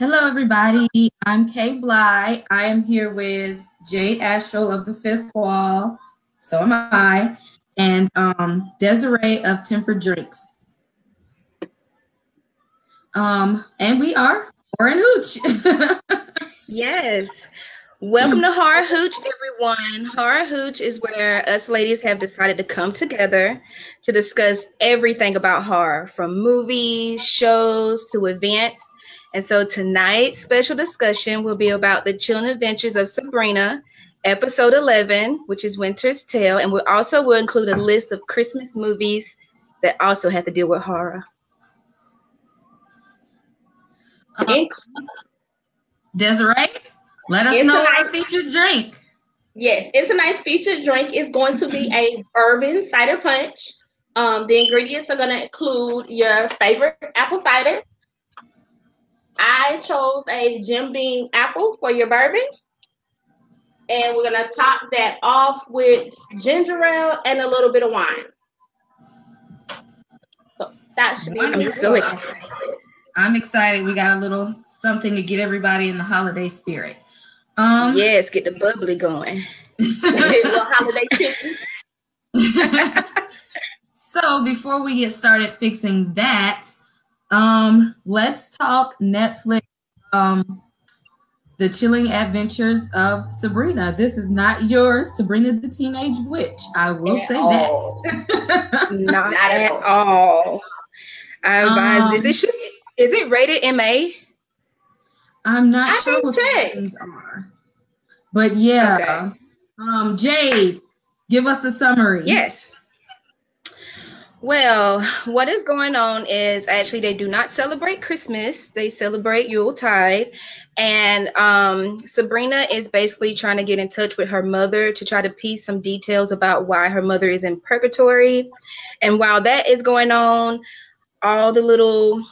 Hello, everybody. I'm Kay Bly. I am here with Jade Astral of the Fifth Wall. So am I. And um, Desiree of Tempered Drinks. Um, and we are Horror Hooch. yes. Welcome to Horror Hooch, everyone. Horror Hooch is where us ladies have decided to come together to discuss everything about horror, from movies, shows to events. And so tonight's special discussion will be about the chilling adventures of Sabrina, episode 11, which is Winter's Tale. And we also will include a list of Christmas movies that also have to deal with horror. Uh, Desiree, let us know our featured drink. Yes, it's a nice featured drink. It's going to be a bourbon cider punch. Um, the ingredients are going to include your favorite apple cider. I chose a Jim Beam apple for your bourbon. And we're going to top that off with ginger ale and a little bit of wine. So that should be I'm so excited. I'm excited. We got a little something to get everybody in the holiday spirit. Um, yes, get the bubbly going. holiday so before we get started fixing that, um, let's talk Netflix. Um, the Chilling Adventures of Sabrina. This is not your Sabrina the Teenage Witch. I will at say all. that. not at all. I advise um, this. It should is it rated MA? I'm not I sure what check. things are. But yeah. Okay. Um, Jade, give us a summary. Yes. Well, what is going on is actually they do not celebrate Christmas. They celebrate Yuletide. And um, Sabrina is basically trying to get in touch with her mother to try to piece some details about why her mother is in purgatory. And while that is going on, all the little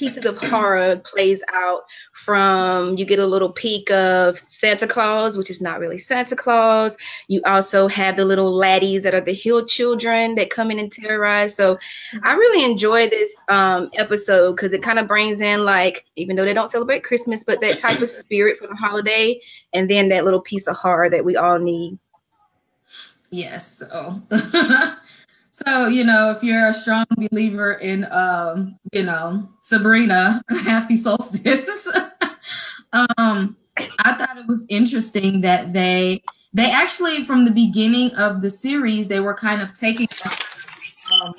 pieces of horror plays out from you get a little peek of Santa Claus, which is not really Santa Claus. You also have the little laddies that are the hill children that come in and terrorize. So I really enjoy this um, episode because it kind of brings in like, even though they don't celebrate Christmas, but that type of spirit for the holiday, and then that little piece of horror that we all need. Yes. So So, you know, if you're a strong believer in, um, you know, Sabrina, happy solstice. um, I thought it was interesting that they, they actually, from the beginning of the series, they were kind of taking um,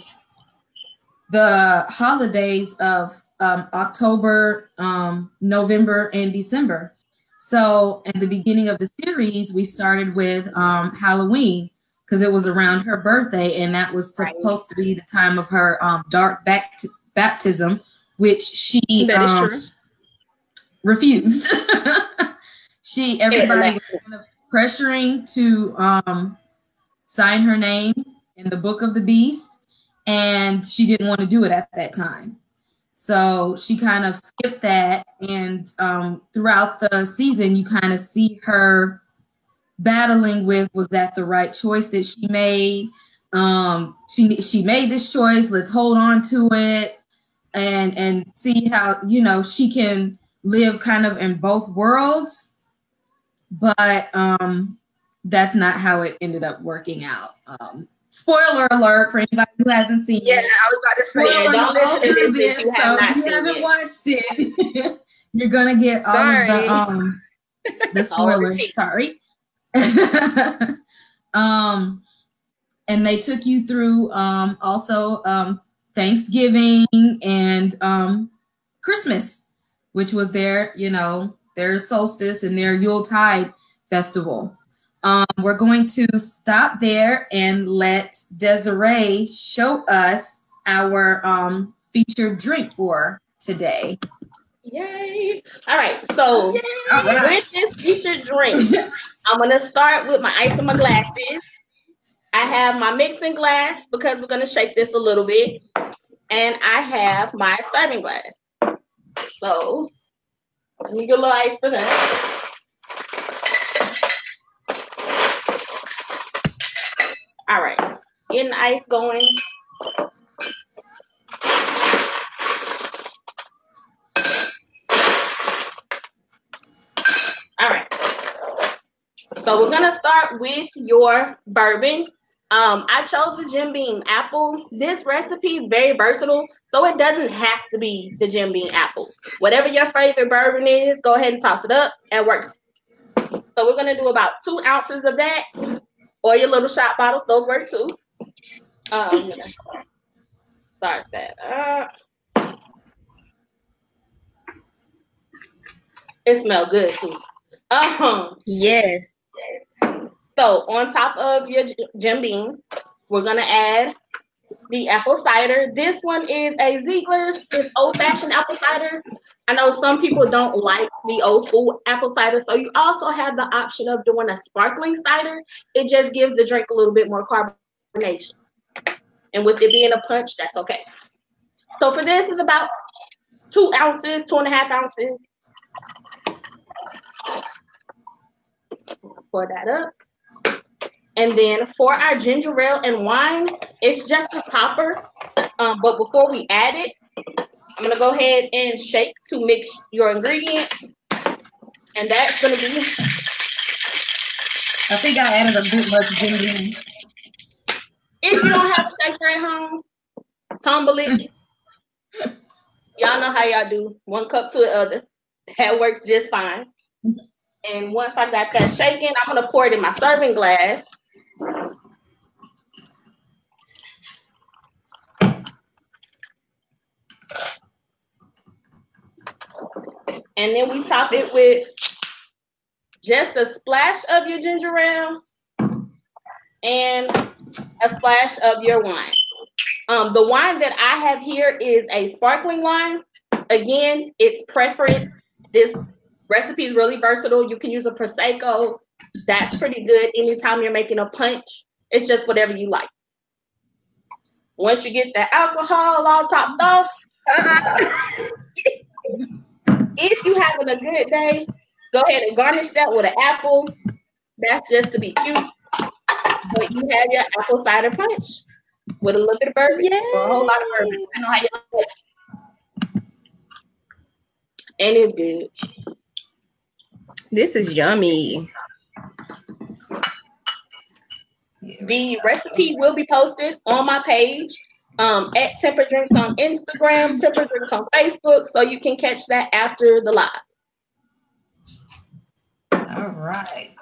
the holidays of um, October, um, November, and December. So, at the beginning of the series, we started with um, Halloween because it was around her birthday, and that was supposed right. to be the time of her um, dark bapt- baptism, which she um, refused. she everybody was kind of pressuring to um, sign her name in the book of the beast, and she didn't want to do it at that time. So she kind of skipped that, and um, throughout the season, you kind of see her battling with was that the right choice that she made um she she made this choice let's hold on to it and and see how you know she can live kind of in both worlds but um that's not how it ended up working out um spoiler alert for anybody who hasn't seen yeah, it. I was about to say, yeah, don't this if you, so if you haven't it. watched it. you're gonna get Sorry. all of the um the spoilers. Sorry. um, and they took you through um, also um, Thanksgiving and um, Christmas, which was their, you know, their solstice and their Yuletide festival. Um, we're going to stop there and let Desiree show us our um, featured drink for today. Yay! All right, so right. with this featured drink, I'm gonna start with my ice and my glasses. I have my mixing glass because we're gonna shake this a little bit, and I have my serving glass. So let me get a little ice for that. All right, getting the ice going. So we're gonna start with your bourbon. Um, I chose the Jim Beam apple. This recipe is very versatile, so it doesn't have to be the Jim Beam apple. Whatever your favorite bourbon is, go ahead and toss it up. It works. So we're gonna do about two ounces of that, or your little shot bottles. Those work too. Um, start that up. It smells good too. Um, Yes. So on top of your Jim Beam, we're gonna add the apple cider. This one is a Ziegler's. It's old fashioned apple cider. I know some people don't like the old school apple cider, so you also have the option of doing a sparkling cider. It just gives the drink a little bit more carbonation. And with it being a punch, that's okay. So for this is about two ounces, two and a half ounces. Pour that up. And then for our ginger ale and wine, it's just a topper. Um, but before we add it, I'm gonna go ahead and shake to mix your ingredients. And that's gonna be I think I added a bit much ginger. if you don't have a shaker at home, tumble it. Y'all know how y'all do. One cup to the other. That works just fine. And once I got that shaken, I'm gonna pour it in my serving glass. And then we top it with just a splash of your ginger ale and a splash of your wine. Um, the wine that I have here is a sparkling wine. Again, it's preference. This recipe is really versatile. You can use a prosecco. That's pretty good anytime you're making a punch. It's just whatever you like. Once you get the alcohol all topped off, if you having a good day, go ahead and garnish that with an apple. That's just to be cute. But you have your apple cider punch with a little bit of bourbon or a whole lot of bourbon. I know how you like it. And it's good. This is yummy. The recipe will be posted on my page um, at Temper Drinks on Instagram, Temper Drinks on Facebook, so you can catch that after the live. All right.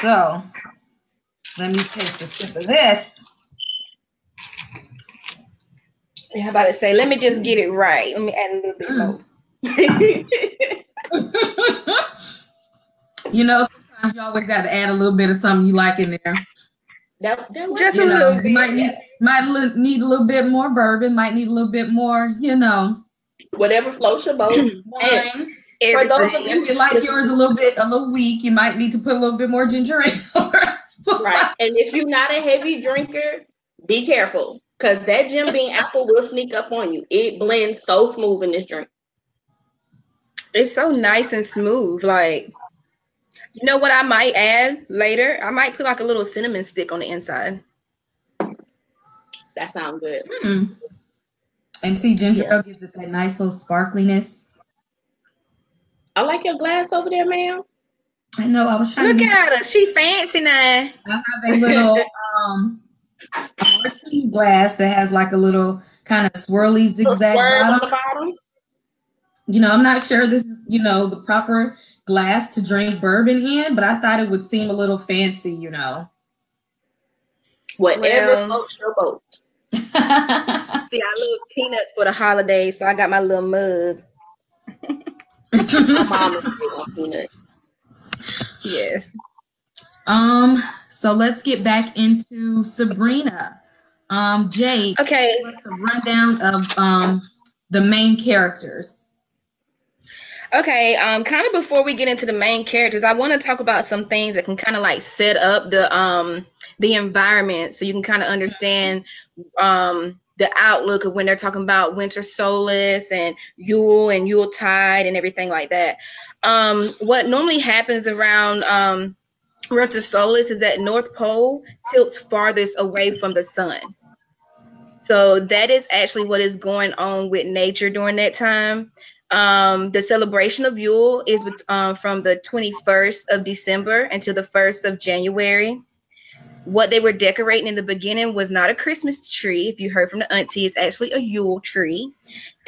So let me taste a sip of this. Yeah, I'm about to say, let me just get it right. Let me add a little bit Mm. more. you know, sometimes you always got to add a little bit of something you like in there. That, that works. Just a little you bit. might need might li- need a little bit more bourbon, might need a little bit more, you know, whatever floats your boat. wine. For those of Everything. If you like yours a little bit a little weak, you might need to put a little bit more ginger ale. Right. And if you're not a heavy drinker, be careful because that Jim Beam apple will sneak up on you. It blends so smooth in this drink. It's so nice and smooth. Like, you know what I might add later? I might put like a little cinnamon stick on the inside. That sounds good. Mm. And see, ginger Yeah. gives us that nice little sparkliness. I like your glass over there, ma'am. I know. I was trying Look to. Get, at her. She fancy now. I have a little um martini glass that has like a little kind of swirly zigzag swerve on bottom. the bottom. You know, I'm not sure this is you know the proper glass to drink bourbon in, but I thought it would seem a little fancy. You know. Whatever Well- floats your boat. See, I love peanuts for the holidays, so I got my little mug. My mom is big on peanut. Yes. um. So let's get back into Sabrina. Um, Jade, Okay. give us a rundown of um the main characters. Okay, um, kind of before we get into the main characters, I want to talk about some things that can kind of like set up the um the environment so you can kind of understand um the outlook of when they're talking about winter solstice and Yule and Yule tide and everything like that. Um, what normally happens around um winter solstice is that North Pole tilts farthest away from the sun. So that is actually what is going on with nature during that time Um, the celebration of Yule is uh, from the 21st of December until the 1st of January. What they were decorating in the beginning was not a Christmas tree. If you heard from the auntie, it's actually a Yule tree.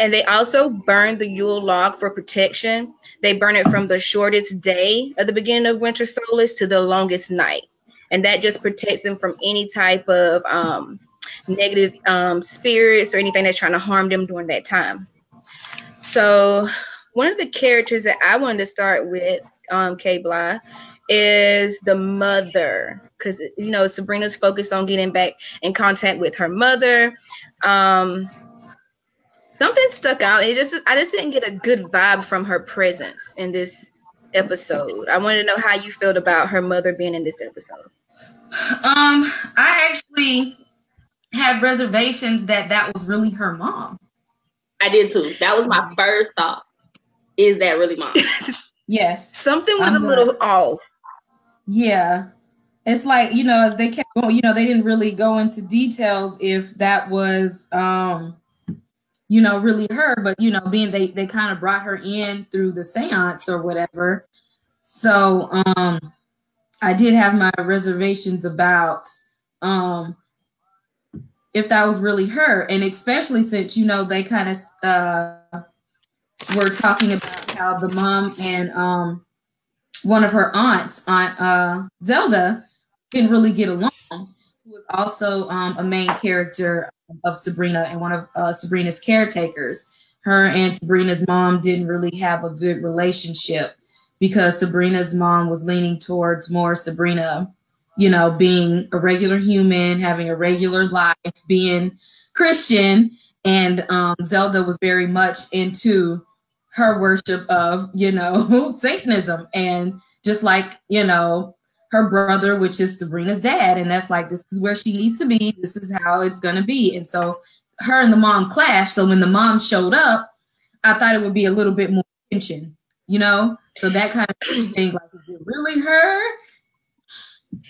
And they also burned the Yule log for protection. They burn it from the shortest day of the beginning of winter solstice to the longest night. And that just protects them from any type of um, negative um, spirits or anything that's trying to harm them during that time. So, one of the characters that I wanted to start with, um, K Bly, is the mother because you know Sabrina's focused on getting back in contact with her mother. Um, something stuck out. It just I just didn't get a good vibe from her presence in this episode. I wanted to know how you felt about her mother being in this episode. Um, I actually had reservations that that was really her mom. I did too. That was my first thought. Is that really mom? yes. Something was I'm a little off. Yeah. It's like, you know, as they kept going, you know, they didn't really go into details if that was um you know, really her, but you know, being they they kind of brought her in through the séance or whatever. So, um I did have my reservations about um if that was really her. And especially since you know they kind of uh were talking about how the mom and um one of her aunts aunt uh zelda didn't really get along who was also um, a main character of sabrina and one of uh, sabrina's caretakers. Her and sabrina's mom didn't really have a good relationship because sabrina's mom was leaning towards more sabrina you know, being a regular human, having a regular life, being Christian. And um, Zelda was very much into her worship of, you know, Satanism. And just like, you know, her brother, which is Sabrina's dad. And that's like, this is where she needs to be. This is how it's going to be. And so her and the mom clashed. So when the mom showed up, I thought it would be a little bit more tension, you know? So that kind of thing, like, is it really her?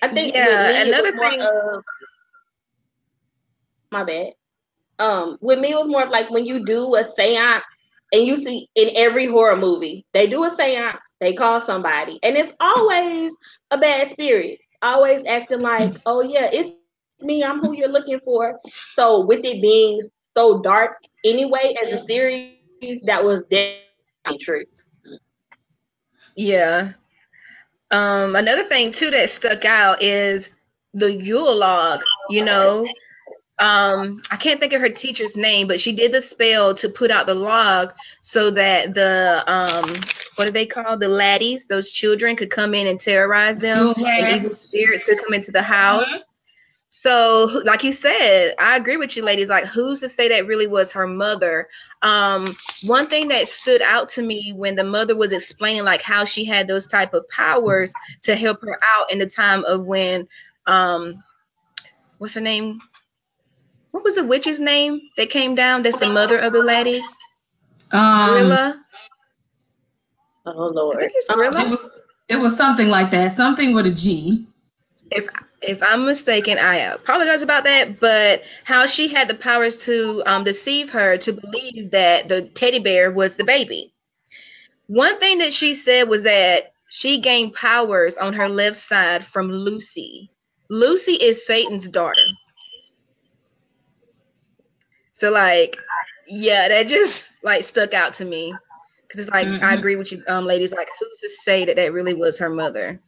I think yeah, another thing. Of, my bad. Um, with me it was more like when you do a séance and you see in every horror movie, they do a séance, they call somebody, and it's always a bad spirit, always acting like, oh yeah, it's me, I'm who you're looking for. So with it being so dark anyway as a series, that was definitely true. Yeah, um, another thing too that stuck out is the Yule log. You know, um, I can't think of her teacher's name, but she did the spell to put out the log so that the um, what do they call the laddies? Those children could come in and terrorize them, yes. and evil spirits could come into the house. So, like you said, I agree with you, ladies. Like, who's to say that really was her mother? Um, one thing that stood out to me when the mother was explaining like how she had those type of powers to help her out in the time of when, um, what's her name? What was the witch's name that came down? That's the mother of the ladies. Um, Grilla. Oh Lord, I think it's Grilla. It was, it was something like that. Something with a G. If if I'm mistaken, I apologize about that. But how she had the powers to um, deceive her to believe that the teddy bear was the baby. One thing that she said was that she gained powers on her left side from Lucy. Lucy is Satan's daughter. So like, yeah, that just like stuck out to me because it's like mm-hmm. I agree with you, um, ladies. Like, who's to say that that really was her mother?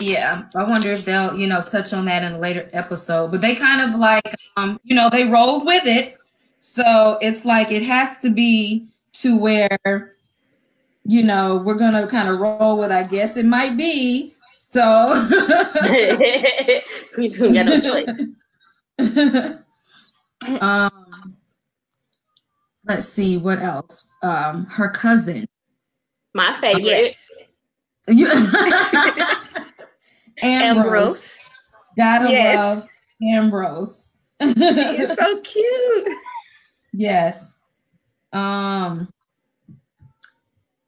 Yeah, I wonder if they'll, you know, touch on that in a later episode. But they kind of like, um, you know, they rolled with it. So it's like it has to be to where, you know, we're gonna kind of roll with. I guess it might be. So we don't get no choice. um, let's see what else. Um, her cousin. My favorite. Yes. Ambrose. Ambrose. Gotta yes. love Ambrose. He's so cute. Yes. Um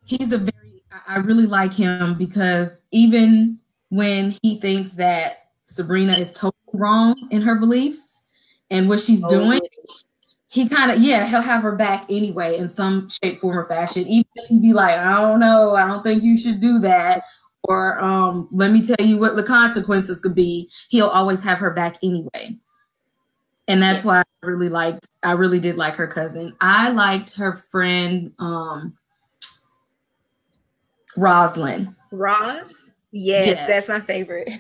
he's a very I really like him because even when he thinks that Sabrina is totally wrong in her beliefs and what she's oh, doing, he kind of yeah he'll have her back anyway in some shape form or fashion even if he'd be like i don't know i don't think you should do that or um let me tell you what the consequences could be he'll always have her back anyway and that's why i really liked i really did like her cousin i liked her friend um roslyn Roz? Yes, Yes. that's my favorite.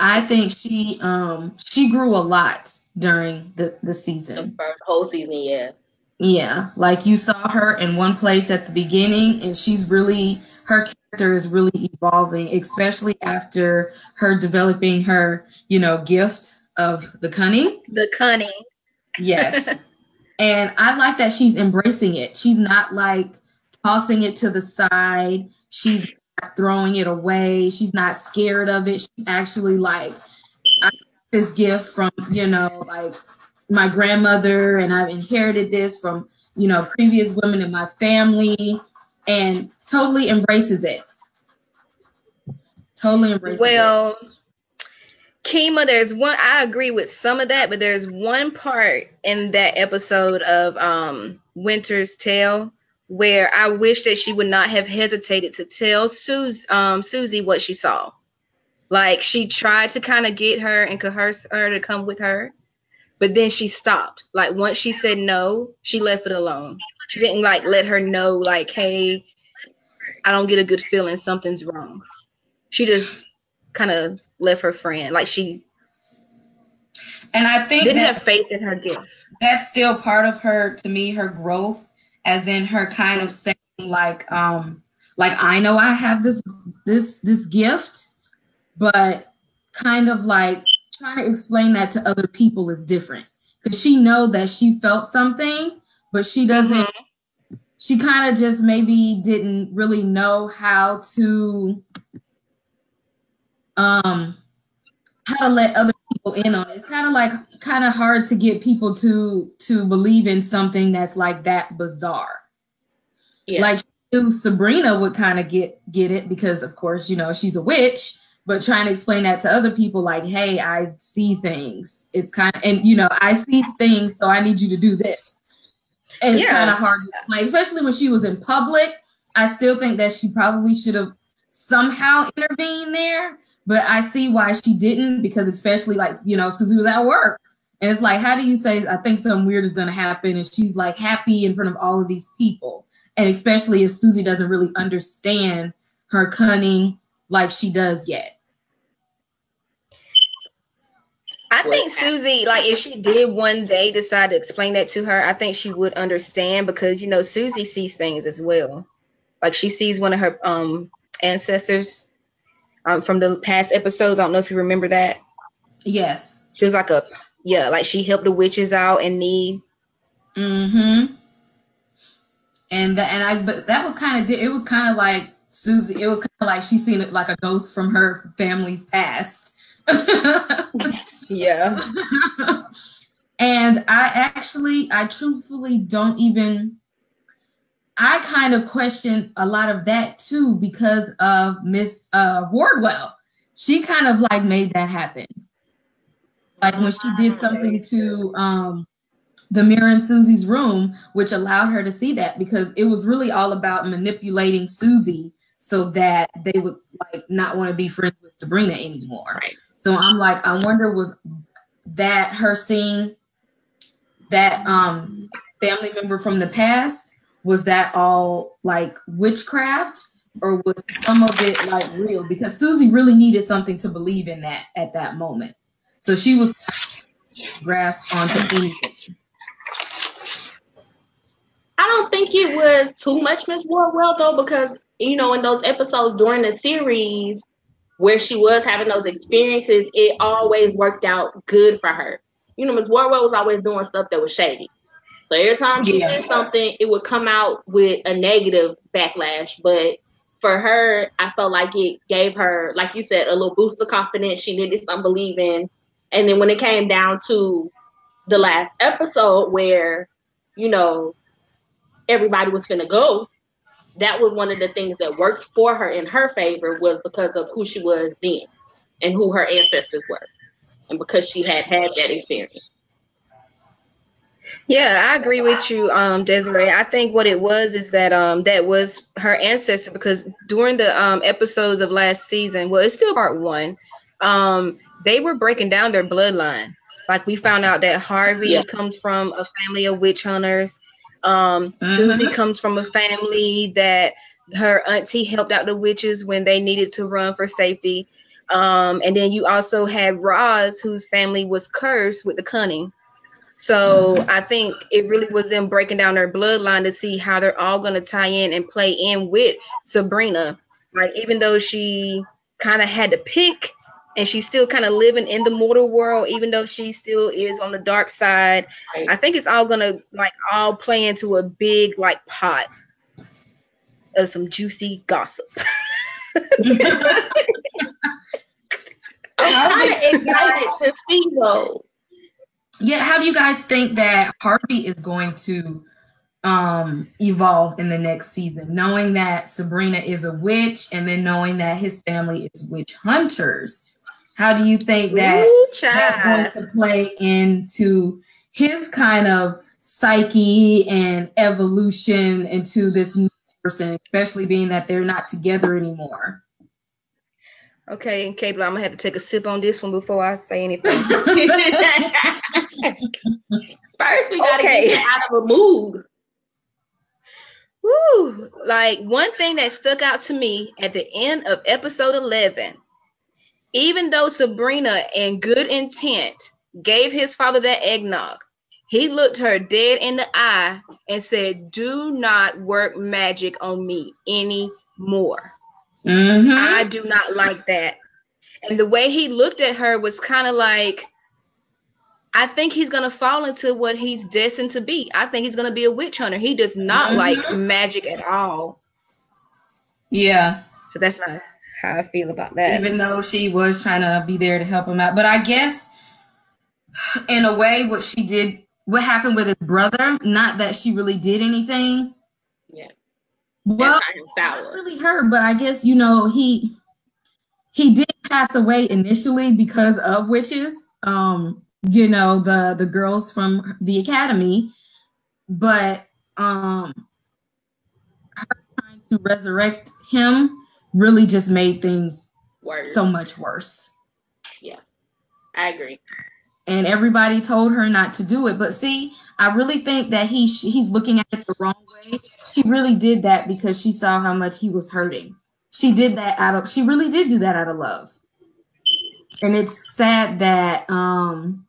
i think she um she grew a lot during the the season The whole season, yeah. Yeah, like you saw her in one place at the beginning, and she's really her character is really evolving, especially after her developing her, you know, gift of the cunning. The cunning. Yes. and I like that she's embracing it. She's not like tossing it to the side. She's not throwing it away. She's not scared of it. She's actually like, I got this gift from, you know, like my grandmother, and I've inherited this from, you know, previous women in my family, and totally embraces it. Totally embraces it. Well, Kima, there's one I agree with some of that, but there's one part in that episode of um Winter's Tale where I wish that she would not have hesitated to tell um, Susie what she saw. Like she tried to kind of get her and coerce her to come with her, but then she stopped. Like once she said no, she left it alone. She didn't like let her know, like, hey, I don't get a good feeling, something's wrong. She just kind of left her friend. Like she and I think didn't that- have faith in her gift. that's still part of her to me her growth as in her kind of saying like um like i know i have this this this gift but kind of like trying to explain that to other people is different because she know that she felt something but she doesn't she kind of just maybe didn't really know how to um how to let other people in on it. It's kind of like kind of hard to get people to to believe in something that's like that bizarre. Yeah. Like she knew Sabrina would kind of get get it because of course, you know, she's a witch, but trying to explain that to other people like, "Hey, I see things." It's kind of and you know, I see things, so I need you to do this. It's Yeah. kind of hard to explain, especially when she was in public. I still think that she probably should have somehow intervened there, but I see why she didn't because especially like, you know, Susie was at work. And it's like, how do you say I think something weird is gonna happen? And she's like happy in front of all of these people. And especially if Susie doesn't really understand her cunning like she does yet. I think Susie, like, if she did one day decide to explain that to her, I think she would understand because you know Susie sees things as well. Like she sees one of her um ancestors um from the past episodes. I don't know if you remember that. Yes. She was like a yeah, like she helped the witches out in need. Mm-hmm. And that and I but that was kind of it was kind of like Susie, it was kind of like she seen it like a ghost from her family's past. Yeah. and I actually, I truthfully don't even. I kind of question a lot of that too because of Miss uh, Wardwell. She kind of like made that happen. Like when she did something to um, the mirror in Susie's room, which allowed her to see that because it was really all about manipulating Susie so that they would like not want to be friends with Sabrina anymore. Right. So I'm like, I wonder was that her seeing that um family member from the past was that all like witchcraft or was some of it like real because Susie really needed something to believe in that at that moment. So she was grasped onto anything. I don't think it was too much Miss Wardwell though, because you know, in those episodes during the series where she was having those experiences, it always worked out good for her. You know, Miss Wardwell was always doing stuff that was shady. So every time she Yeah. did something, it would come out with a negative backlash. But for her, I felt like it gave her, like you said, a little boost of confidence. She needed some believing. And then when it came down to the last episode where, you know, everybody was gonna go, that was one of the things that worked for her in her favor was because of who she was then and who her ancestors were. And because she had had that experience. Yeah, I agree with you, um, Desiree. I think what it was is that um, that was her ancestor because during the um, episodes of last season, well, it's still part one, um, they were breaking down their bloodline. Like we found out that Harvey yeah. comes from a family of witch hunters. Um, mm-hmm. Susie comes from a family that her auntie helped out the witches when they needed to run for safety. Um, and then you also had Roz, whose family was cursed with the cunning. So I think it really was them breaking down their bloodline to see how they're all going to tie in and play in with Sabrina. Like even though she kind of had to pick, and she's still kind of living in the mortal world, even though she still is on the dark side. Right. I think it's all gonna like all play into a big like pot of some juicy gossip. I'm kind of excited to see though yeah, how do you guys think that Harvey is going to um evolve in the next season, knowing that Sabrina is a witch and then knowing that his family is witch hunters? How do you think that Ooh, that's going to play into his kind of psyche and evolution into this new person, especially being that they're not together anymore? Okay, K Bly, I'm gonna have to take a sip on this one before I say anything. First, we gotta okay. get out of a mood. Woo! Like one thing that stuck out to me at the end of episode 11, even though Sabrina, in good intent, gave his father that eggnog, he looked her dead in the eye and said, Do not work magic on me anymore. Mm-hmm. I do not like that. And the way he looked at her was kind of like, I think he's gonna fall into what he's destined to be. I think he's gonna be a witch hunter. He does not mm-hmm. like magic at all. Yeah. So that's not how I feel about that. Even though she was trying to be there to help him out, but I guess in a way, what she did, what happened with his brother, not that she really did anything, Yeah. well, not really her, but I guess you know he he did pass away initially because of wishes. Um, you know the the girls from the academy, but um, her trying to resurrect him really just made things worse. so much worse. Yeah, I agree. And everybody told her not to do it, but see, I really think that he he's looking at it the wrong way. She really did that because she saw how much he was hurting. She did that out of she really did do that out of love. And it's sad that um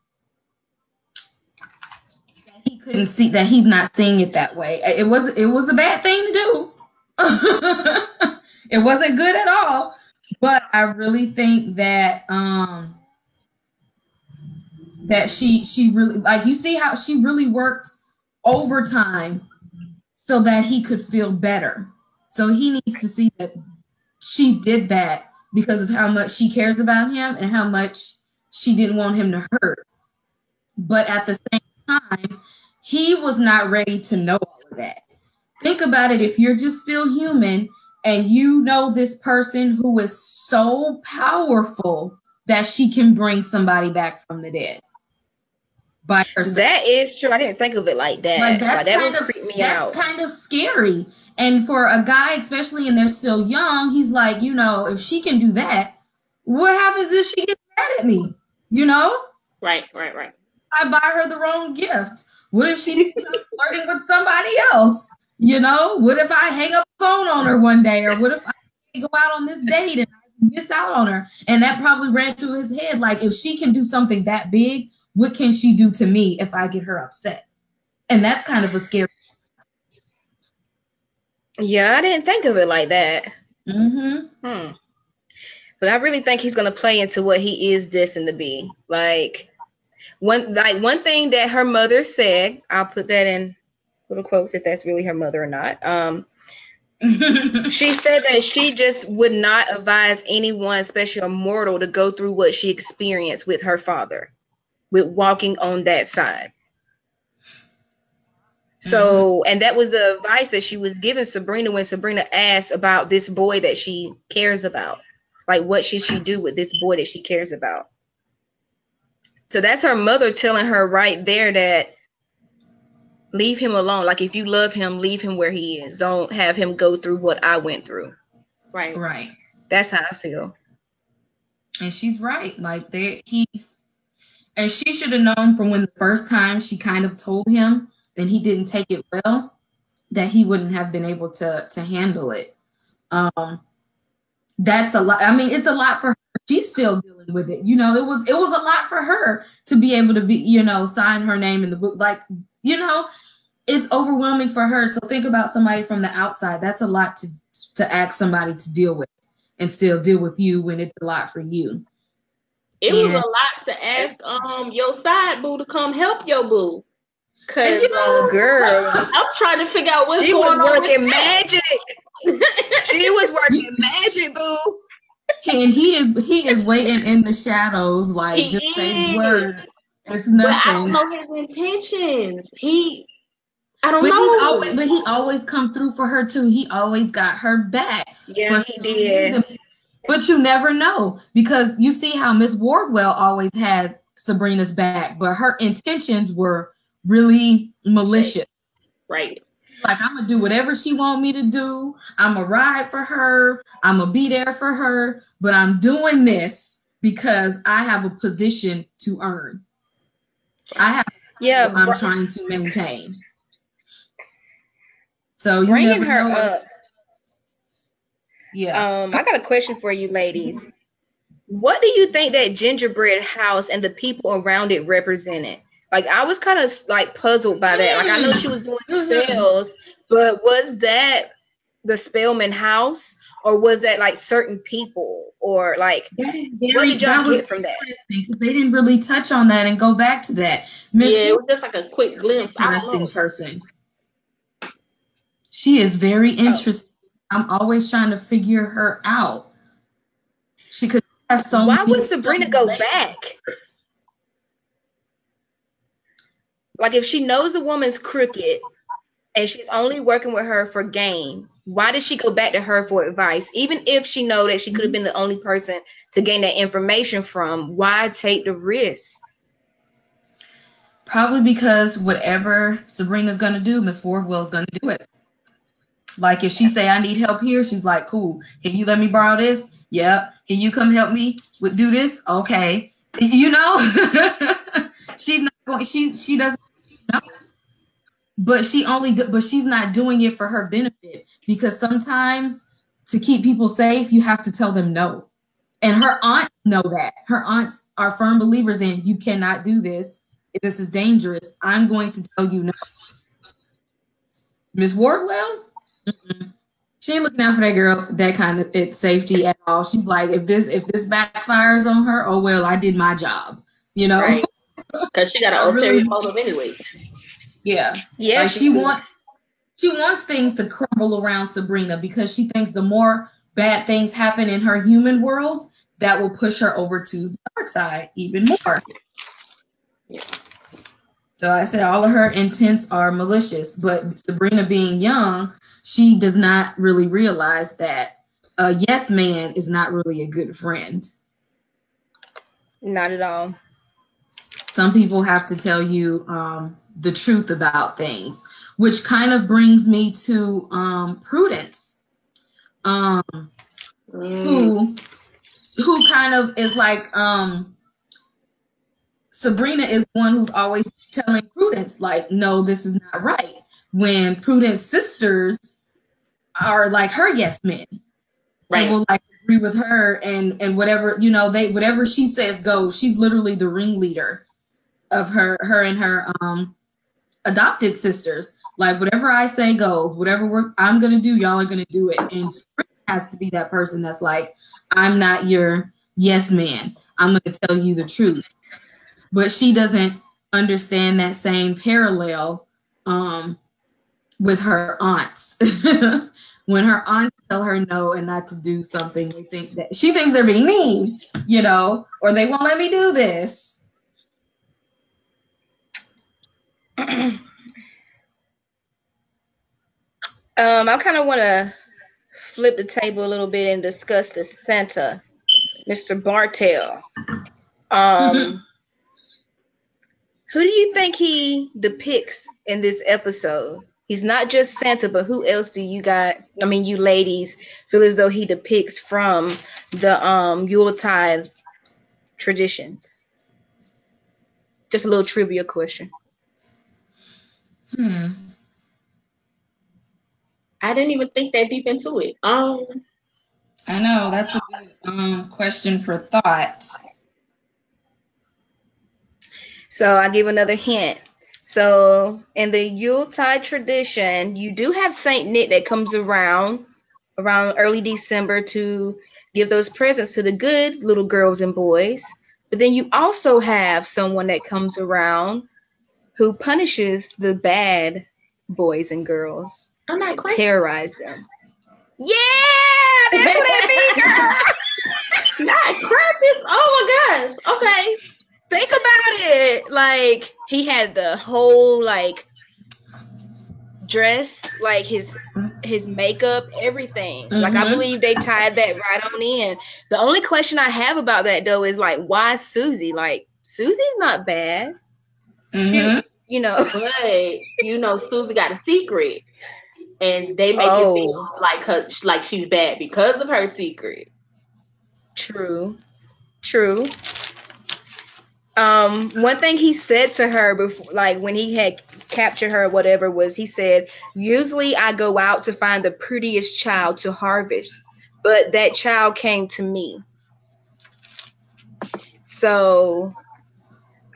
that he couldn't see that he's not seeing it that way. It was it was a bad thing to do. it wasn't good at all. But I really think that um that she she really like you see how she really worked overtime so that he could feel better. So he needs to see that she did that because of how much she cares about him and how much she didn't want him to hurt. But at the same time, he was not ready to know all of that. Think about it if you're just still human and you know this person who is so powerful that she can bring somebody back from the dead by herself. That is true. I didn't think of it like that. Like that's like, that kind of that's out. kind of scary. And for a guy, especially and they're still young, he's like, you know, if she can do that, what happens if she gets mad at me? You know? Right, right, right. I buy her the wrong gift. What if she's flirting with somebody else? You know, what if I hang up the phone on her one day, or what if I go out on this date and I miss out on her? And that probably ran through his head. Like, if she can do something that big, what can she do to me if I get her upset? And that's kind of a scary. Yeah, I didn't think of it like that. Mm-hmm. Hmm. But I really think he's gonna play into what he is destined to be. Like one like one thing that her mother said, I'll put that in little quotes if that's really her mother or not. Um she said that she just would not advise anyone, especially a mortal, to go through what she experienced with her father with walking on that side. So, mm-hmm. and that was the advice that she was giving Sabrina when Sabrina asked about this boy that she cares about. Like, what should she do with this boy that she cares about? So that's her mother telling her right there that leave him alone. Like if you love him, leave him where he is. Don't have him go through what I went through. Right. Right. That's how I feel. And she's right. Like there he and she should have known from when the first time she kind of told him and he didn't take it well that he wouldn't have been able to to handle it. Um that's a lot. I mean, it's a lot for her. She's still dealing with it. You know, it was it was a lot for her to be able to be, you know, sign her name in the book. Like, you know, it's overwhelming for her. So think about somebody from the outside. That's a lot to to ask somebody to deal with and still deal with you when it's a lot for you. It was a lot to ask um your side boo to come help your boo. Cause you know, um, Girl, I'm trying to figure out what's she going was on with working magic. she was working magic, boo. and he is he is waiting in the shadows, like He just say is. word. It's But I don't know his intentions. He, I don't But know. he's always but he always come through for her too. He always got her back. Yeah, he did. reason. But you never know because you see how Miss Wardwell always had Sabrina's back, but her intentions were really malicious. right. Like I'm gonna do whatever she want me to do. I'm gonna ride for her. I'm gonna be there for her. But I'm doing this because I have a position to earn. I have. Yeah, I'm br- trying to maintain. So you bringing never her know. up. Yeah. Um, I got a question for you, ladies. What do you think that gingerbread house and the people around it represented? Like, I was kind of like puzzled by that. Like, I know she was doing spells, but was that the Spellman house, or was that like certain people, or like That is what did y'all that get from that? They didn't really touch on that and go back to that. Miss Yeah, it was just like a quick glimpse. I don't interesting know. person. She is very Oh. interesting. I'm always trying to figure her out. She could have so Why would Sabrina go back? Like, if she knows a woman's crooked and she's only working with her for gain, why did she go back to her for advice? Even if she know that she could have mm-hmm. been the only person to gain that information from, why take the risk? Probably because whatever Sabrina's gonna do, Miss Wardwell's gonna do it. Like if she say I need help here, she's like, "Cool. Can you let me borrow this? Yep. Can you come help me with do this? Okay. You know, she's not going. She she doesn't know, but she only. But she's not doing it for her benefit because sometimes to keep people safe, you have to tell them no. And her aunts know that. Her aunts are firm believers in you cannot do this. This is dangerous. I'm going to tell you no. Miss Wardwell, mm-mm. she ain't looking out for that girl, that kind of it, safety at all. She's like, if this if this backfires on her, oh well, I did my job. You know? Right. Because she got an ulterior really- motive anyway. Yeah. Yeah, like she could. wants she wants things to crumble around Sabrina because she thinks the more bad things happen in her human world, that will push her over to the dark side even more. Yeah. So I said all of her intents are malicious, but Sabrina being young, she does not really realize that a yes man is not really a good friend. Not at all. some people have to tell you um, the truth about things, which kind of brings me to um, Prudence, um, Mm. who who kind of is like um, Sabrina is one who's always telling Prudence like, no, this is not right. When Prudence sisters are like her yes men, Right. and will like agree with her and and whatever you know they whatever she says goes. She's literally the ringleader of her her and her um adopted sisters. Like whatever I say goes. Whatever work I'm gonna do, y'all are gonna do it. And Sabrina has to be that person that's like, I'm not your yes man. I'm gonna tell you the truth. But she doesn't understand that same parallel um with her aunts. when her aunts tell her no and not to do something, they think that she thinks they're being mean, you know, or they won't let me do this. Um, I kind of want to flip the table a little bit and discuss the Santa, Mr. Bartell. Um, Who do you think he depicts in this episode? He's not just Santa, but who else do you got? I mean, you ladies feel as though he depicts from the um Yuletide traditions. Just a little trivia question. Hmm. I didn't even think that deep into it. Um, I know that's a good um, question for thought. So I give another hint. So in the Yuletide tradition, you do have Saint Nick that comes around around early December to give those presents to the good little girls and boys. But then you also have someone that comes around who punishes the bad boys and girls, I'm not quite. terrorize them. Yeah, that's what it be, girl. Not Krampus. Oh my gosh. Okay. Think about it. Like he had the whole like dress, like his his makeup, everything. Like I Mhm. believe they tied that right on in. The only question I have about that though is like, why Susie? Like Susie's not bad. Mhm. You know. But you know, Susie got a secret, and they make Oh. it seem like her like she's bad because of her secret. True. True. Um, one thing he said to her before, like when he had captured her, or whatever, was he said, "Usually I go out to find the prettiest child to harvest, but that child came to me." So,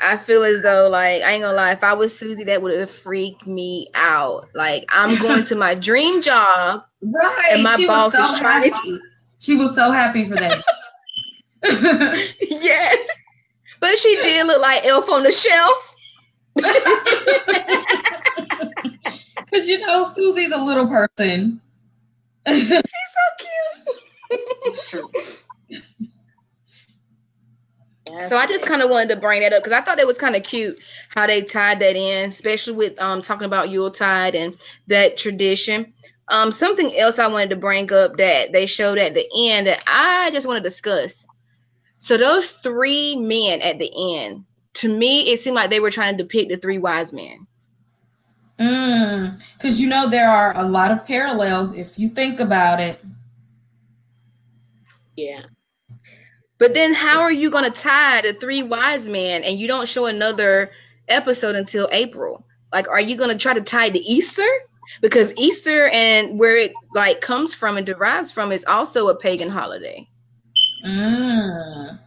I feel as though, like, I ain't gonna lie, if I was Susie, that would have freaked me out. Like, I'm going to my dream job, Right. and my she boss so is trying happy. to. She was so happy for that. yes. But she did look like Elf on the Shelf. Because you know, Susie's a little person. She's so cute. So I just kind of wanted to bring that up because I thought it was kind of cute how they tied that in, especially with um talking about Yuletide and that tradition. Um, something else I wanted to bring up that they showed at the end that I just want to discuss. So those three men at the end, to me, it seemed like they were trying to depict the three wise men. Because you know, there are a lot of parallels if you think about it. Yeah. But then how are you going to tie the three wise men and you don't show another episode until April? Like are you going to try to tie to Easter? Because Easter and where it like comes from and derives from is also a pagan holiday. Mm.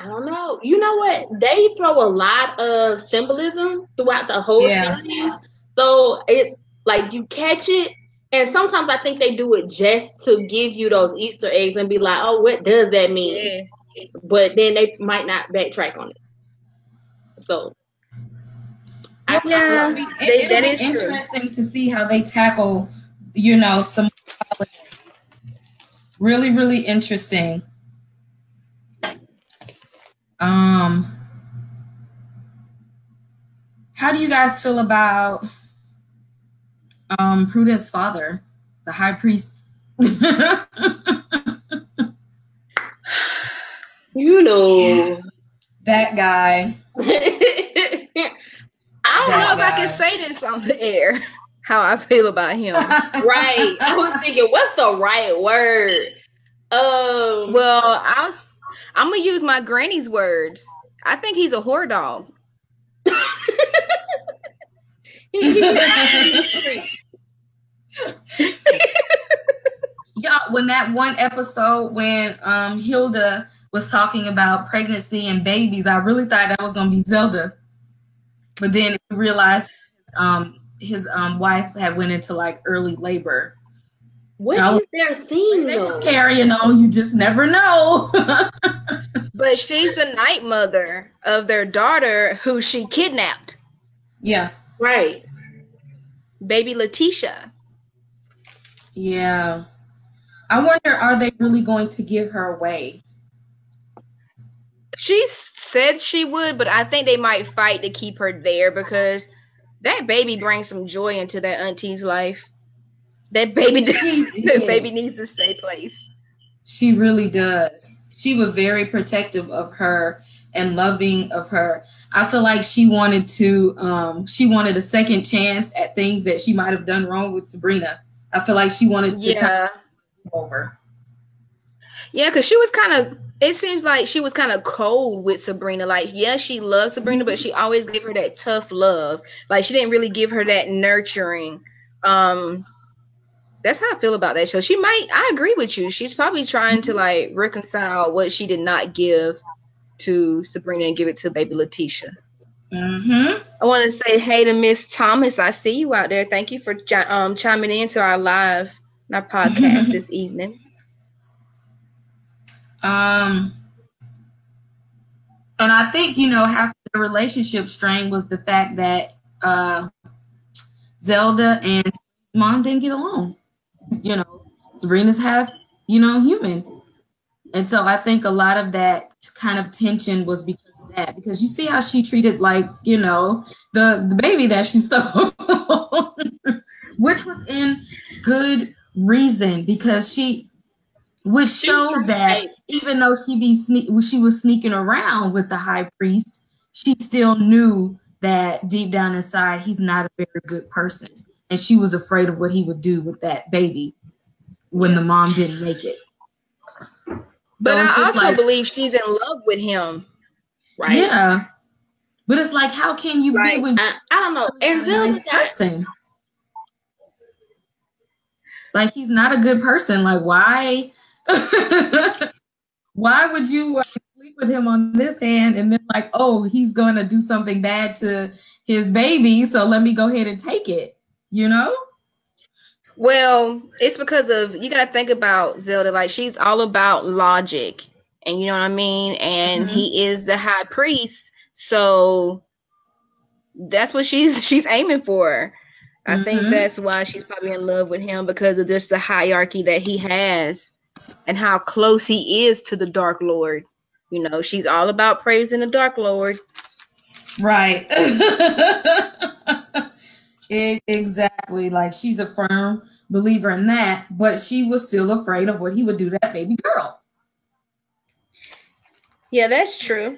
I don't know. You know what? They throw a lot of symbolism throughout the whole Yeah. series. So it's like you catch it, and sometimes I think they do it just to give you those Easter eggs and be like, "Oh, what does that mean?" But then they might not backtrack on it. So, I, Yeah. It'll be, They- it, will that be is true. interesting to see how they tackle, you know, some. Really, really interesting. Um, how do you guys feel about um father, the high priest? you know, that guy. I don't That know if I can say this on the air how I feel about him. right. I was thinking, what's the right word? Um, well, I I'm to use my granny's words. I think he's a whore dog. Yeah, when that one episode when um Hilda was talking about pregnancy and babies, I really thought that was gonna be Zelda. But then we realized um his um wife had went into like early labor. what was- is their theme They though? was carrying on, you just never know. But she's the night mother of their daughter who she kidnapped, yeah. Right. baby Letitia. Yeah. I wonder are they really going to give her away? She said she would, but I think they might fight to keep her there because that baby brings some joy into that auntie's life. That baby, that baby needs to stay place. She really does. She was very protective of her and loving of her. I feel like she wanted to um she wanted a second chance at things that she might have done wrong with Sabrina. I feel like she wanted to Yeah. kind of over. Yeah, because she was kind of. It seems like she was kind of cold with Sabrina. Like, yeah, she loved Sabrina, but she always gave her that tough love. Like, she didn't really give her that nurturing. Um, that's how I feel about that show. She might. I agree with you. She's probably trying to like reconcile what she did not give to Sabrina and give it to baby Letitia. Mm-hmm. I want to say hey to Miss Thomas. I see you out there. Thank you for um, chiming in to our live our podcast this evening. Um, and I think you know half the relationship strain was the fact that uh, Zelda and mom didn't get along. You know, Sabrina's half you know human, and so I think a lot of that kind of tension was because of that. Because you see how she treated like you know the the baby that she stole, which was in good reason because she which shows that even though she be sne- she was sneaking around with the high priest, she still knew that deep down inside he's not a very good person, and she was afraid of what he would do with that baby when the mom didn't make it. But So I also like- believe she's in love with him. Right. Yeah, but it's like, how can you be with I, I don't know. And nice person? Like he's not a good person. Like why? why would you sleep with him on this hand and then like, oh, he's going to do something bad to his baby, so let me go ahead and take it. You know? Well, it's because of you got to think about Zelda. Like she's all about logic, and you know what I mean. And Mhm. he is the high priest, so that's what she's she's aiming for. I think Mhm. that's why she's probably in love with him because of just the hierarchy that he has and how close he is to the Dark Lord. You know, she's all about praising the Dark Lord. Right. E- exactly. Like she's a firm believer in that, but she was still afraid of what he would do to that baby girl. Yeah, that's true.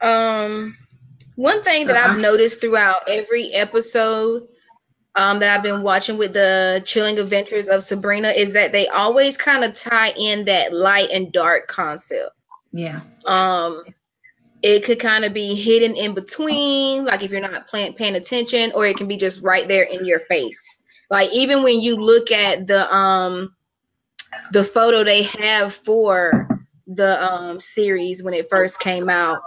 Um, one thing So that I've I'm- noticed throughout every episode um, that I've been watching with the Chilling Adventures of Sabrina is that they always kind of tie in that light and dark concept. Yeah. Um, it could kind of be hidden in between, like if you're not paying, paying attention, or it can be just right there in your face. Like even when you look at the um the photo they have for the um series when it first came out,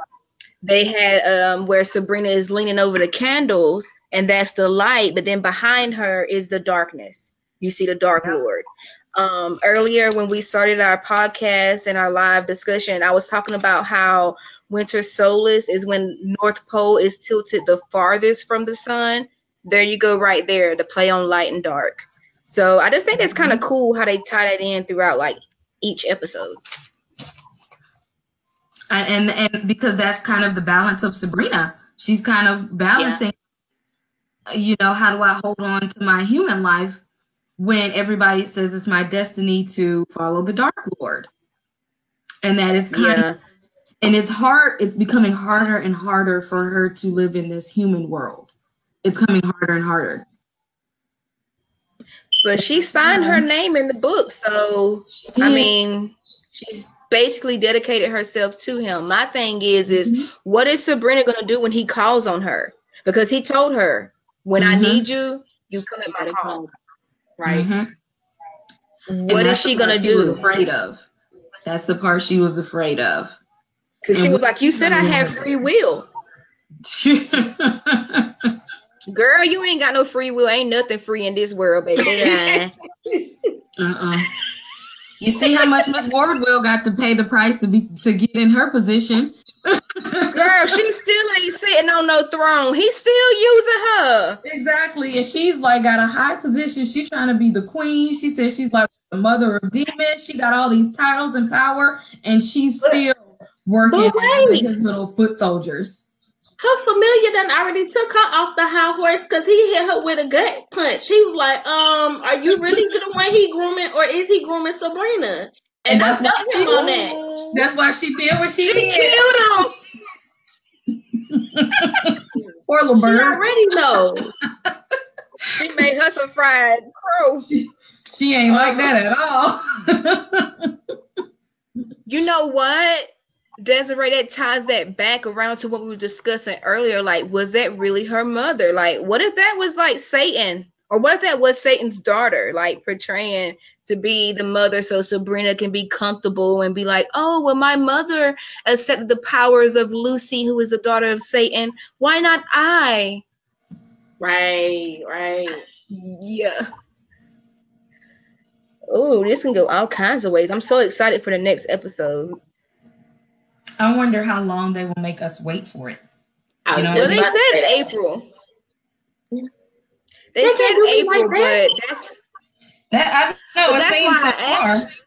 they had um where Sabrina is leaning over the candles, and that's the light, but then behind her is the darkness. You see the Dark Lord. Um, earlier when we started our podcast and our live discussion, I was talking about how winter solstice is when North Pole is tilted the farthest from the sun. There you go, right there, the play on light and dark. So I just think it's kind of cool how they tie that in throughout like each episode. And, and because that's kind of the balance of Sabrina. She's kind of balancing you know, how do I hold on to my human life when everybody says it's my destiny to follow the dark lord? And that is kind Yeah. of and it's hard it's becoming harder and harder for her to live in this human world. It's coming harder and harder. But she signed her name in the book, so She I mean, she's basically dedicated herself to him. My thing is, is Mhm. what is Sabrina gonna do when he calls on her? Because he told her, when I Mhm. need you, you come at my Gotta call. come. Right. Mhm. What is she gonna She was do? afraid of. That's the part she was afraid of. Because she was like, you said I have free will. Girl, you ain't got no free will. Ain't nothing free in this world, baby. They uh-uh. You see how much Miss Wardwell got to pay the price to be to get in her position. Girl, she still ain't sitting on no throne. He's still using her. Exactly, and she's like got a high position. She's trying to be the queen. She says she's like the mother of demons. She got all these titles and power, and she's still working wait. with his little foot soldiers. Her familiar done already took her off the high horse because he hit her with a gut punch. He was like, um, are you really the one he grooming or is he grooming Sabrina? And, And that's what felt him on that. That's why she did what she, She did. killed him. Poor She little bird. already know. She made her some fried crow. She ain't like that at all. You know what? Desiree, that ties that back around to what we were discussing earlier. Like, was that really her mother? Like, what if that was like Satan? Or what if that was Satan's daughter, like portraying to be the mother so Sabrina can be comfortable and be like, oh, well, my mother accepted the powers of Lucy, who is the daughter of Satan. Why not I? Right, right. Yeah. Oh, this can go all kinds of ways. I'm so excited for the next episode. I wonder how long they will make us wait for it. I You know, Well, they said say that. April. They, They said can't do it April, like that. but that's That I don't know. Well, it that's seems so why I asked-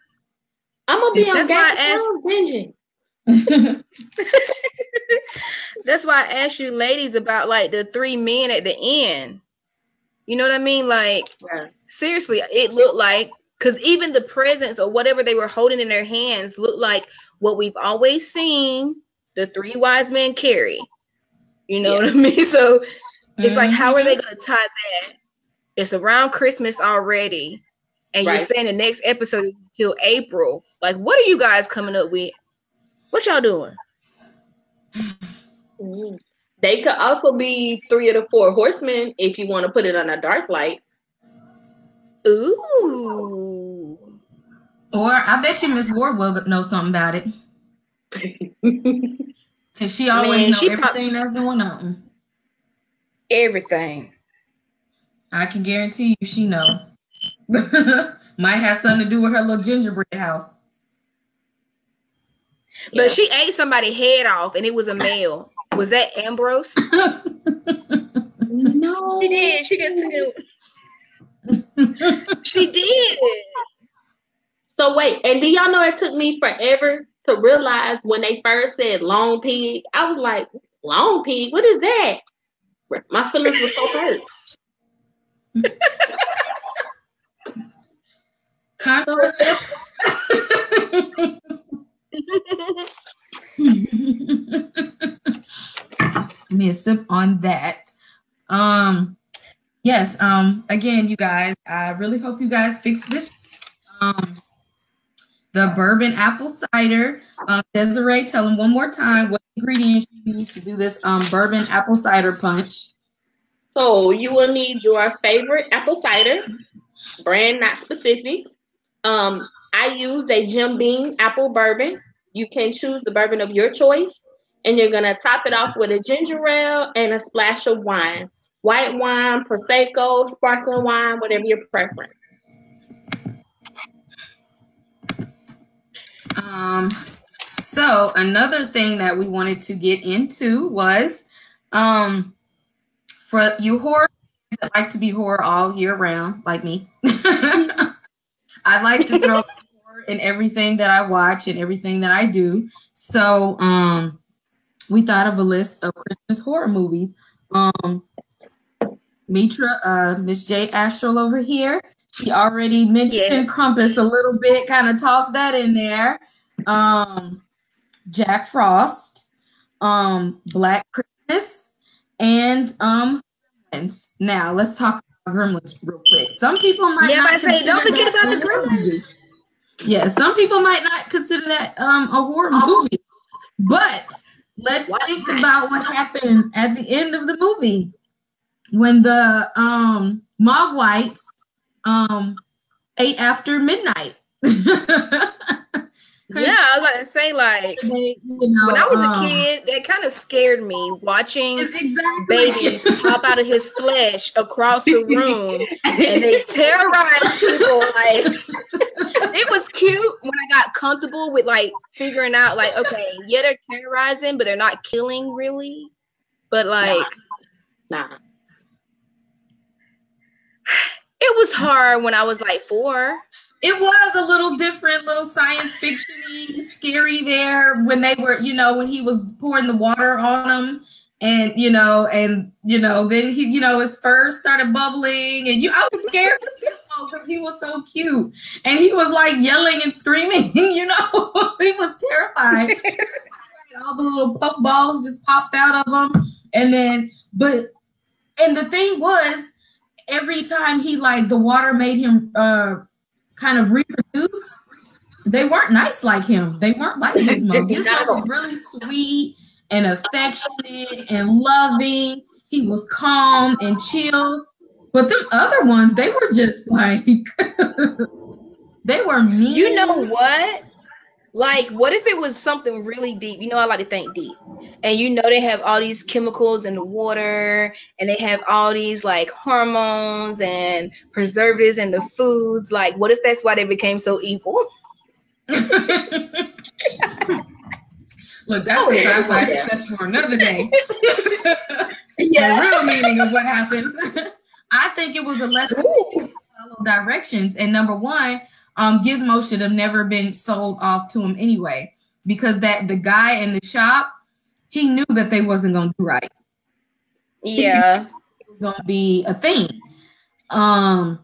I'm gonna be It's on that why I Game of asked- Thrones binging. far. that's why I asked you ladies about like the three men at the end. You know what I mean? Like Yeah. seriously, it looked like because even the presents or whatever they were holding in their hands looked like what we've always seen the three wise men carry. You know what I mean? So it's like, how are they mm-hmm. going to tie that? It's around Christmas already, and Right. you're saying the next episode is until April. Like, what are you guys coming up with? What y'all doing? They could also be three of the four horsemen if you want to put it on a dark light. Ooh. Or I bet you Miss Wardwell know something about it. Cause she always Man, knows she prob- everything that's going on. Everything. I can guarantee you she know. Might have something to do with her little gingerbread house. But Yeah. she ate somebody's head off, and it was a male. Was that Ambrose? no. She did. She just She did. So wait, and do y'all know it took me forever to realize when they first said long pig? I was like, long pig? What is that? My feelings were so hurt. Sip. Give me a sip on that. Um, yes. Um, again, you guys, I really hope you guys fix this. Um, the bourbon apple cider. Uh, Desiree, tell them one more time what ingredients you use to do this um bourbon apple cider punch. So you will need your favorite apple cider, brand not specific. Um, I used a Jim Beam apple bourbon. You can choose the bourbon of your choice, and you're gonna top it off with a ginger ale and a splash of wine. White wine, prosecco, sparkling wine, whatever your preference. Um, so another thing that we wanted to get into was um for you horror that like to be horror all year round, like me. I like to throw horror in everything that I watch and everything that I do. So um we thought of a list of Christmas horror movies. Um Mitra, uh, Miss J Astral over here. She already mentioned Yes. Krampus a little bit, kind of tossed that in there. Um, Jack Frost, um, Black Christmas, and um, Gremlins. Now let's talk about Gremlins real quick. Some people might Yeah, not say, don't forget about the Gremlins. Yeah, some people might not consider that um a horror movie, but let's Why think about what happened at the end of the movie when the um Mogwais um ate after midnight. Yeah, I was about to say, like, They, you know, when I was um, a kid, that kind of scared me watching exactly babies pop out of his flesh across the room and they terrorize people. Like, it was cute when I got comfortable with like figuring out, like, okay, yeah, they're terrorizing, but they're not killing really. But like, Nah. It was hard when I was like four. it was a little different, little science fiction scary there when they were, you know, when he was pouring the water on him. And you know, and you know, then he, you know, his fur started bubbling, and you, I was scared. because he was so cute. And he was like yelling and screaming, you know, he was terrified. All the little puff balls just popped out of him. And then, but, and the thing was, every time he like the water made him uh kind of reproduce, they weren't nice like him. They weren't like Gizmo. Gizmo was really sweet and affectionate and loving. He was calm and chill. But them other ones, they were just like they were mean. You know what? Like, what if it was something really deep? You know, I like to think deep. And you know, they have all these chemicals in the water, and they have all these like hormones and preservatives in the foods. Like, what if that's why they became so evil? Look, that's oh, a sci-fi yeah. discussion for another day. yeah. the real meaning of what happens. I think it was a lesson follow directions. And number one, um, Gizmo should have never been sold off to him anyway, because that the guy in the shop, he knew that they wasn't gonna do right. Yeah, it was gonna be a thing. Um,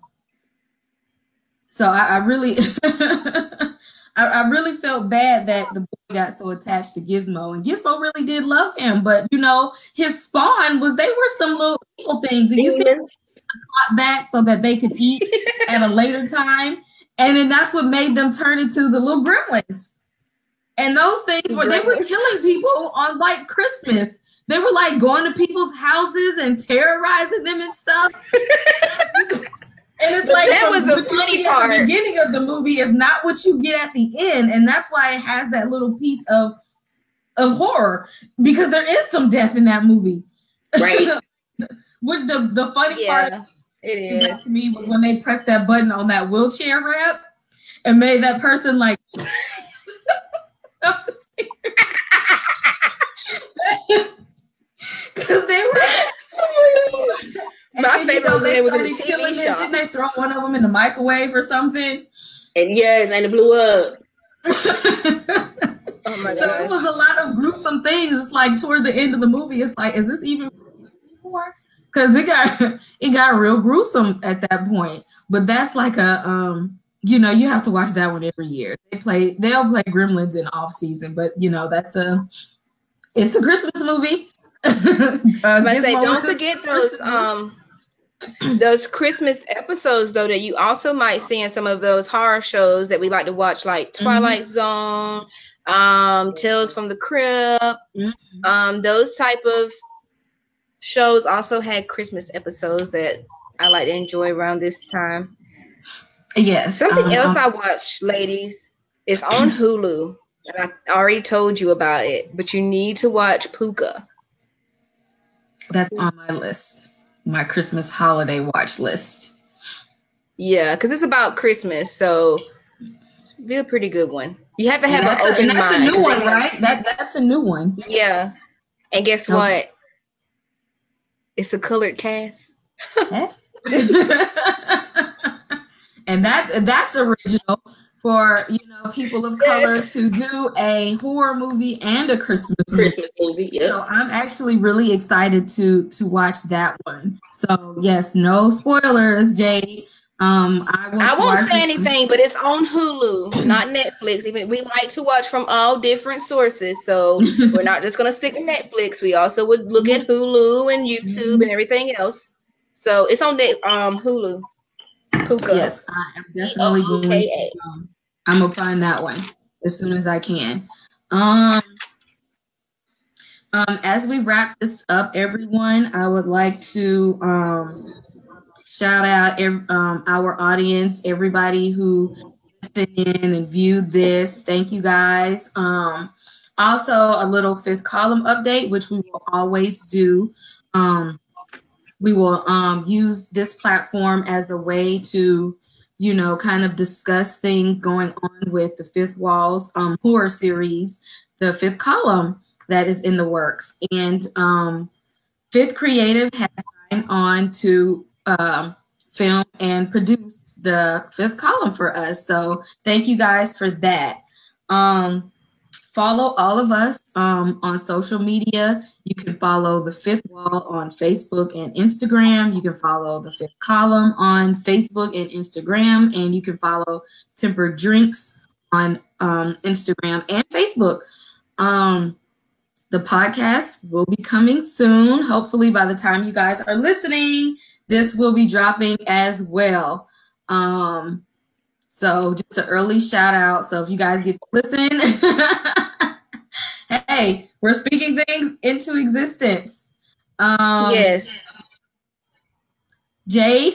so I, I really, I, I really felt bad that the boy got so attached to Gizmo, and Gizmo really did love him, but you know, his spawn was they were some little evil things, and you see back so that they could eat at a later time. And then that's what made them turn into the little gremlins. And those things were they were killing people on like Christmas. They were like going to people's houses and terrorizing them and stuff. And it's but like that was the funny part. the beginning of the movie is not what you get at the end, and that's why it has that little piece of of horror because there is some death in that movie. Right. With the the funny yeah, part, it is to me was when they pressed that button on that wheelchair ramp and made that person like. Because they were. Oh my favorite you know, they was in the TV shop. Didn't they throw one of them in the microwave or something? And yes, and it blew up. oh my so gosh. it was a lot of gruesome things. Like toward the end of the movie, it's like, is this even more? Because it got it got real gruesome at that point. But that's like a um, you know, you have to watch that one every year. They play they'll play Gremlins in off season, but you know that's a it's a Christmas movie. uh, but say, don't forget those um those Christmas episodes though that you also might see in some of those horror shows that we like to watch, like mm-hmm. Twilight mm-hmm. Zone, um, Tales from the Crypt, mm-hmm. um, those type of shows also had Christmas episodes that I like to enjoy around this time. Yes. Something um, else I watch, ladies, is on Hulu. And I already told you about it, but you need to watch Pooka. That's on my list, my Christmas holiday watch list. Yeah, because it's about Christmas, so it's be a pretty good one. You have to have an open a, that's mind. That's a new one, right? That that's a new one. Yeah, and guess okay. what? It's a colored cast. Eh? and that that's original for you know people of color yes. to do a horror movie and a Christmas Christmas movie. Yeah. So I'm actually really excited to to watch that one. So yes, no spoilers, Jade. Um, I, I won't say anything, but it's on Hulu, not Netflix. Even we like to watch from all different sources, so we're not just gonna stick to Netflix. We also would look at Hulu and YouTube and everything else. So it's on the um Hulu. Pooka. Yes, I am definitely going to. Um, I'm gonna find that one as soon as I can. Um, um, as we wrap this up, everyone, I would like to um shout out um, our audience, everybody who listened in and viewed this. Thank you guys. Um, also, a little fifth column update, which we will always do. Um, we will um, use this platform as a way to, you know, kind of discuss things going on with the Fifth Walls um, horror series, the fifth column that is in the works. And um, Fifth Creative has signed on to um, film and produce the fifth column for us. So thank you guys for that. Um, follow all of us um, on social media. You can follow the Fifth Wall on Facebook and Instagram. You can follow the Fifth Column on Facebook and Instagram, and you can follow Tempered Drinks on um, Instagram and Facebook. Um, the podcast will be coming soon. Hopefully, by the time you guys are listening, this will be dropping as well. Um, so just an early shout out. So if you guys get to listen, hey, we're speaking things into existence. Um, yes. Jade,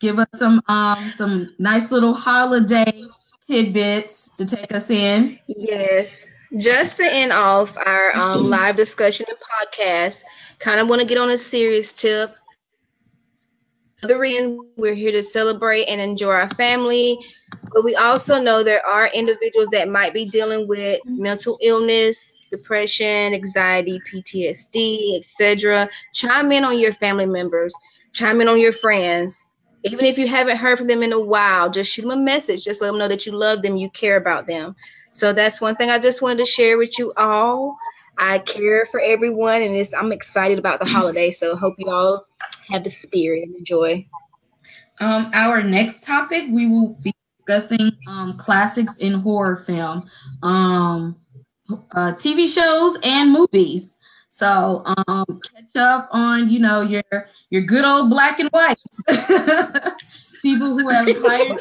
give us some um some nice little holiday tidbits to take us in. Yes. Just to end off our um, live discussion and podcast, kind of want to get on a serious tip. The reason we're here to celebrate and enjoy our family, but we also know there are individuals that might be dealing with mental illness, depression, anxiety, PTSD, etc. Chime in on your family members, chime in on your friends. Even if you haven't heard from them in a while, just shoot them a message. Just let them know that you love them, you care about them. So that's one thing I just wanted to share with you all. I care for everyone, and I'm excited about the holiday. So hope you all have the spirit and the joy. Um, our next topic, we will be discussing um, classics in horror film, um, uh, TV shows, and movies. So um, catch up on you know your your good old black and whites. People who have pioneered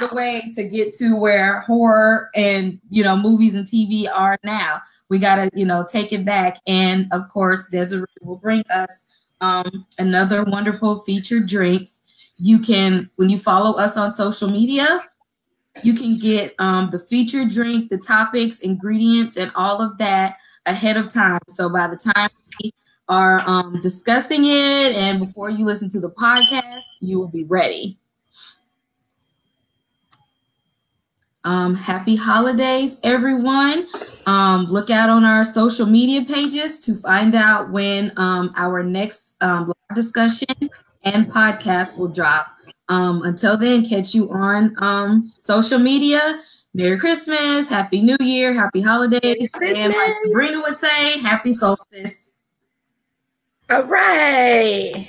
the way to get to where horror and you know movies and TV are now. We gotta you know take it back, and of course Desiree will bring us um, another wonderful featured drinks. You can, when you follow us on social media, you can get um, the featured drink, the topics, ingredients, and all of that ahead of time. So by the time we are um, discussing it and before you listen to the podcast, you will be ready. Um, happy holidays, everyone. Um, look out on our social media pages to find out when um, our next um, live discussion and podcast will drop. Um, until then, catch you on um, social media. Merry Christmas, Happy New Year, Happy Holidays, and like Sabrina would say, Happy Solstice. All right.